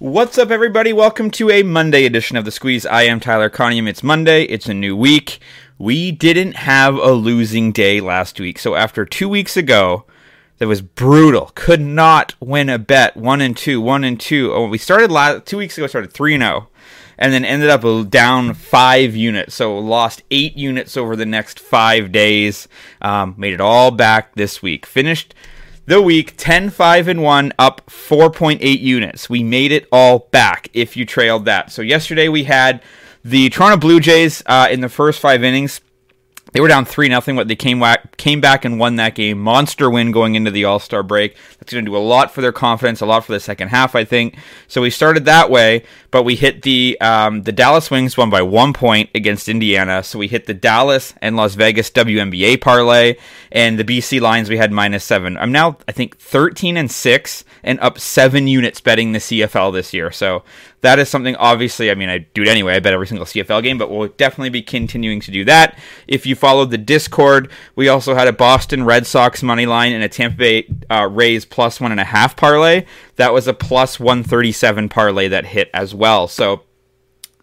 What's up, everybody? Welcome to a Monday edition of The Squeeze. I am Tyler Conium. It's Monday, it's a new week. We didn't have a losing day last week. So, after two weeks ago, that was brutal. Could not win a bet. One and two, one and two. Oh, we started last two weeks ago. Started three and zero, and then ended up down five units. So lost eight units over the next five days. Um, made it all back this week. Finished the week 10 5 and 1 up 4.8 units. We made it all back if you trailed that. So yesterday we had the toronto blue jays uh, in the first five innings they were down three nothing, but they came back came back and won that game. Monster win going into the All Star break. That's going to do a lot for their confidence, a lot for the second half, I think. So we started that way, but we hit the um, the Dallas Wings won by one point against Indiana. So we hit the Dallas and Las Vegas WNBA parlay, and the BC Lions we had minus seven. I'm now I think 13 and six and up seven units betting the CFL this year. So that is something obviously i mean i do it anyway. I bet every single cfl game but we'll definitely be continuing to do that. If you followed the discord we also had a boston red sox money line and a tampa bay uh, rays plus one and a half parlay. That was a plus 137 parlay that hit as well. So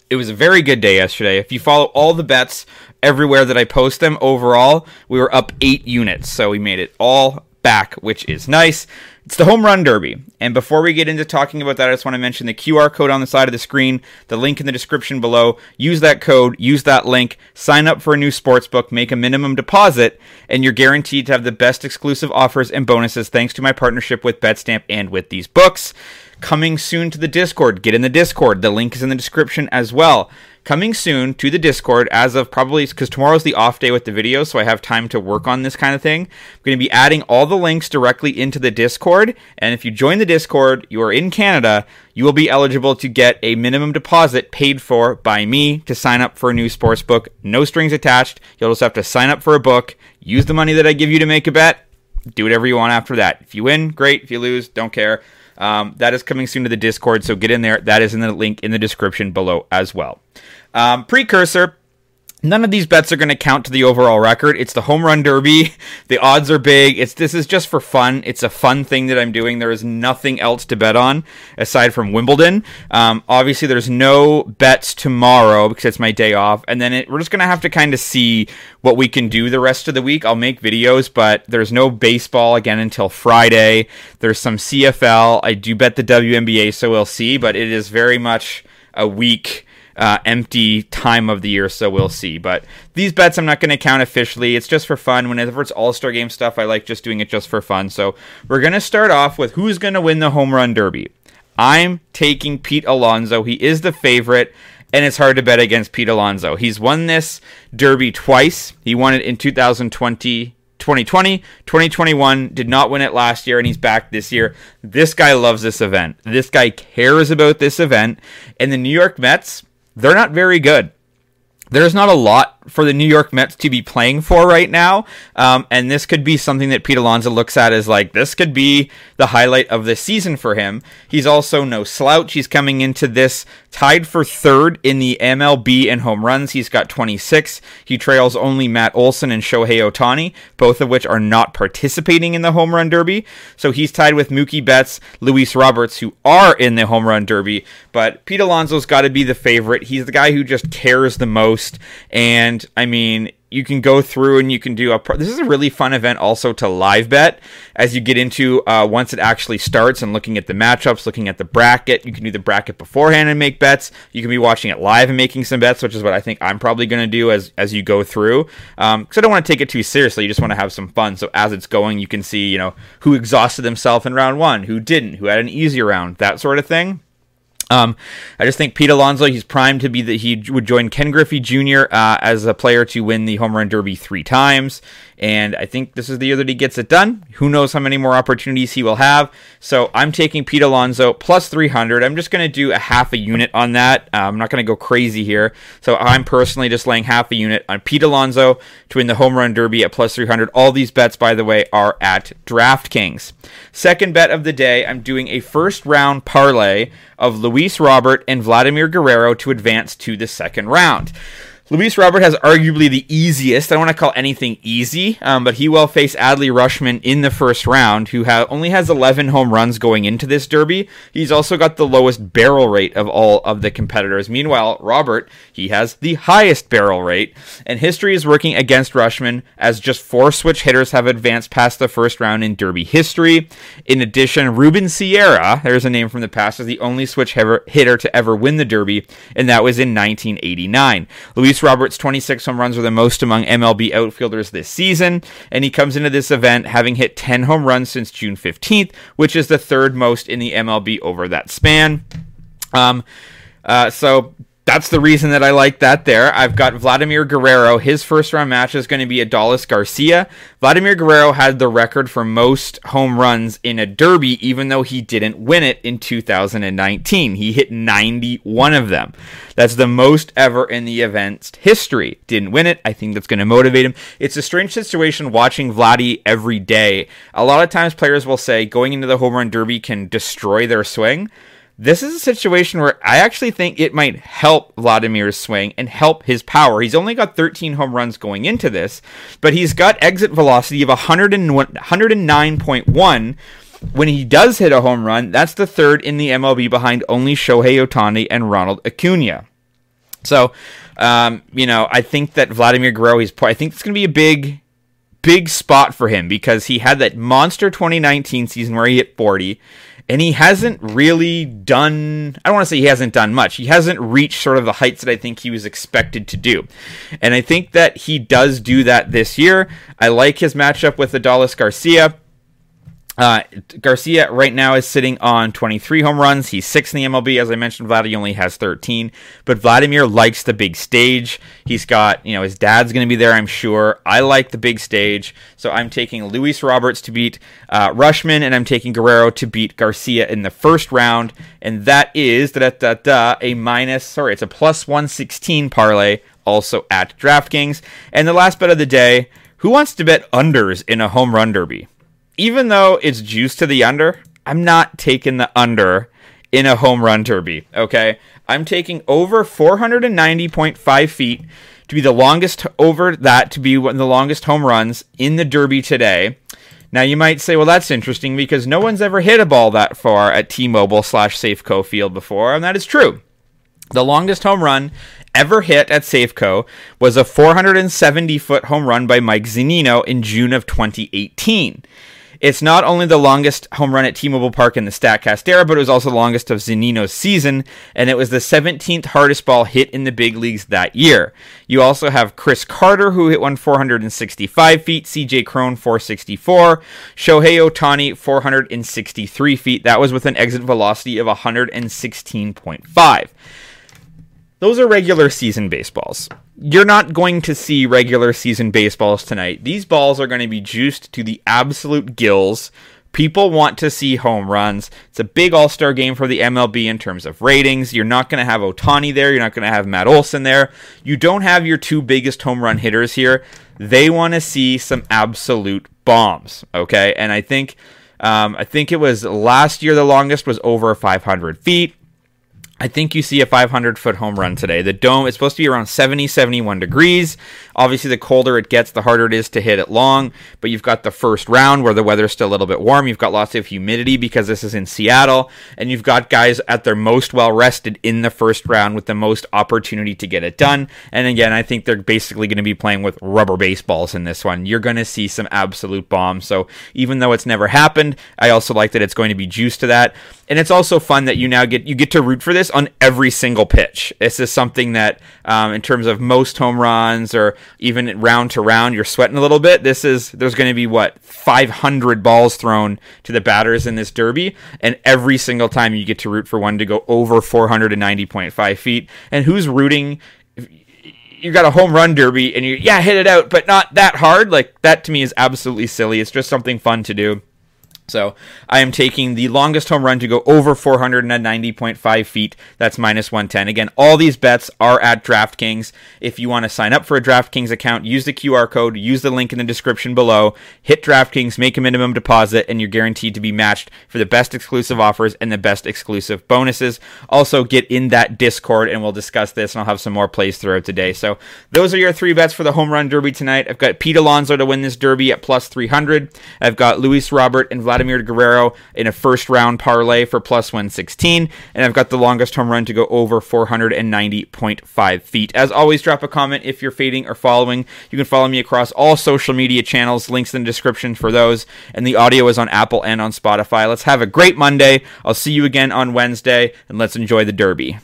it was a very good day yesterday. If you follow all the bets everywhere that i post them overall we were up eight units. So we made it all back which is nice it's the Home Run Derby. And before we get into talking about that, I just want to mention the QR code on the side of the screen, the link in the description below. Use that code, use that link, sign up for a new sports book, make a minimum deposit, and you're guaranteed to have the best exclusive offers and bonuses thanks to my partnership with Betstamp and with these books. Coming soon to the Discord. Get in the Discord. The link is in the description as well coming soon to the Discord as of probably because tomorrow's the off day with the video, so I have time to work on this kind of thing. I'm going to be adding all the links directly into the Discord, and if you join the Discord, you are in Canada, you will be eligible to get a minimum deposit paid for by me to sign up for a new sports book. No strings attached. You'll just have to sign up for a book, use the money that I give you to make a bet, do whatever you want after that. If you win, great. If you lose, don't care. Um, that is coming soon to the Discord, so get in there. That is in the link in the description below as well. Um, precursor. None of these bets are going to count to the overall record. It's the home run derby. The odds are big. It's this is just for fun. It's a fun thing that I'm doing. There is nothing else to bet on aside from Wimbledon. Um, obviously, there's no bets tomorrow because it's my day off, and then it, we're just going to have to kind of see what we can do the rest of the week. I'll make videos, but there's no baseball again until Friday. There's some CFL. I do bet the WNBA, so we'll see. But it is very much a week uh, empty time of the year, so we'll see. But these bets I'm not going to count officially. It's just for fun. Whenever it's All Star Game stuff, I like just doing it just for fun. So we're going to start off with who's going to win the home run derby. I'm taking Pete Alonso. He is the favorite, and it's hard to bet against Pete Alonso. He's won this derby twice. He won it in 2020. 2020, 2021, did not win it last year, and he's back this year. This guy loves this event. This guy cares about this event. And the New York Mets, they're not very good. There's not a lot for the New York Mets to be playing for right now. Um, and this could be something that Pete Alonso looks at as like, this could be the highlight of the season for him. He's also no slouch. He's coming into this tied for third in the MLB in home runs. He's got 26. He trails only Matt Olson and Shohei Ohtani, both of which are not participating in the home run derby. So he's tied with Mookie Betts, Luis Roberts, who are in the home run derby. But Pete Alonso's got to be the favorite. He's the guy who just cares the most. And and I mean, you can go through and you can do a. Pro- this is a really fun event also to live bet as you get into uh, once it actually starts and looking at the matchups, looking at the bracket. You can do the bracket beforehand and make bets. You can be watching it live and making some bets, which is what I think I'm probably going to do as as you go through. Because um, I don't want to take it too seriously. You just want to have some fun. So as it's going, you can see you know who exhausted themselves in round one, who didn't, who had an easier round, that sort of thing. Um, I just think Pete Alonso, he's primed to be that he would join Ken Griffey Jr. Uh, as a player to win the home run derby three times. And I think this is the year that he gets it done. Who knows how many more opportunities he will have. So I'm taking Pete Alonso plus 300. I'm just going to do a half a unit on that. Uh, I'm not going to go crazy here. So I'm personally just laying half a unit on Pete Alonso to win the home run derby at plus 300. All these bets, by the way, are at DraftKings. Second bet of the day, I'm doing a first round parlay of Luis Robert and Vladimir Guerrero to advance to the second round. Luis Robert has arguably the easiest. I don't want to call anything easy, um, but he will face Adley Rutschman in the first round, who ha- only has 11 home runs going into this derby. He's also got the lowest barrel rate of all of the competitors. Meanwhile, Robert, he has the highest barrel rate, and history is working against Rutschman as just four switch hitters have advanced past the first round in derby history. In addition, Ruben Sierra, there's a name from the past, is the only switch hitter to ever win the derby, and that was in 1989. Luis Luis Roberts' 26 home runs are the most among MLB outfielders this season, and he comes into this event having hit 10 home runs since June 15th, which is the third most in the MLB over that span. Um, uh, so that's the reason that I like that there. I've got Vladimir Guerrero. His first round match is going to be Adolis Garcia. Vladimir Guerrero had the record for most home runs in a derby, even though he didn't win it in 2019. He hit 91 of them. That's the most ever in the event's history. Didn't win it. I think that's going to motivate him. It's a strange situation watching Vladdy every day. A lot of times players will say going into the home run derby can destroy their swing. This is a situation where I actually think it might help Vladimir's swing and help his power. He's only got 13 home runs going into this, but he's got exit velocity of 109.1 when he does hit a home run. That's the third in the MLB behind only Shohei Ohtani and Ronald Acuna. So, um, you know, I think that Vladimir Guerrero, I think it's going to be a big, big spot for him because he had that monster 2019 season where he hit 40 and he hasn't really done I don't want to say he hasn't done much. He hasn't reached sort of the heights that I think he was expected to do. And I think that he does do that this year. I like his matchup with Adolis Garcia. Uh, Garcia right now is sitting on 23 home runs. He's sixth in the MLB. As I mentioned, Vladdy only has 13. But Vladimir likes the big stage. He's got, you know, his dad's going to be there, I'm sure. I like the big stage. So I'm taking Luis Roberts to beat uh, Rutschman, and I'm taking Guerrero to beat Garcia in the first round. And that is da da da a minus, sorry, it's a plus 116 parlay, also at DraftKings. And the last bet of the day who wants to bet unders in a home run derby? Even though it's juice to the under, I'm not taking the under in a home run derby. Okay, I'm taking over 490.5 feet to be the longest over that to be one of the longest home runs in the derby today. Now you might say, well, that's interesting because no one's ever hit a ball that far at T-Mobile slash Safeco Field before, and that is true. The longest home run ever hit at Safeco was a 470 foot home run by Mike Zunino in June of 2018. It's not only the longest home run at T-Mobile Park in the StatCast era, but it was also the longest of Zunino's season, and it was the 17th hardest ball hit in the big leagues that year. You also have Chris Carter, who hit one 465 feet, CJ Cron 464, Shohei Ohtani 463 feet. That was with an exit velocity of 116.5. Those are regular season baseballs. You're not going to see regular season baseballs tonight. These balls are going to be juiced to the absolute gills. People want to see home runs. It's a big all star game for the MLB in terms of ratings. You're not going to have Ohtani there. You're not going to have Matt Olson there. You don't have your two biggest home run hitters here. They want to see some absolute bombs. Okay. And I think. Um, I think it was last year the longest was over 500 feet. I think you see a 500 foot home run today. The dome is supposed to be around 70, 71 degrees. Obviously, the colder it gets, the harder it is to hit it long. But you've got the first round where the weather's still a little bit warm. You've got lots of humidity because this is in Seattle. And you've got guys at their most well rested in the first round with the most opportunity to get it done. And again, I think they're basically going to be playing with rubber baseballs in this one. You're going to see some absolute bombs. So even though it's never happened, I also like that it's going to be juiced to that and it's also fun that you now get you get to root for this on every single pitch. This is something that, um, in terms of most home runs or even round to round, you're sweating a little bit. This is there's going to be what 500 balls thrown to the batters in this derby, and every single time you get to root for one to go over 490.5 feet. And who's rooting? You got a home run derby, and you yeah hit it out, but not that hard. Like that to me is absolutely silly. It's just something fun to do. So I am taking the longest home run to go over 490.5 feet. That's minus 110. Again, all these bets are at DraftKings. If you want to sign up for a DraftKings account, use the QR code, use the link in the description below, hit DraftKings, make a minimum deposit, and you're guaranteed to be matched for the best exclusive offers and the best exclusive bonuses. Also, get in that Discord and we'll discuss this and I'll have some more plays throughout today. So those are your three bets for the home run derby tonight. I've got Pete Alonso to win this derby at plus 300. I've got Luis Robert and Vladimir Vladimir Guerrero in a first round parlay for plus 116. And I've got the longest home run to go over 490.5 feet. As always, drop a comment if you're fading or following. You can follow me across all social media channels, links in the description for those. And the audio is on Apple and on Spotify. Let's have a great Monday. I'll see you again on Wednesday, and let's enjoy the Derby.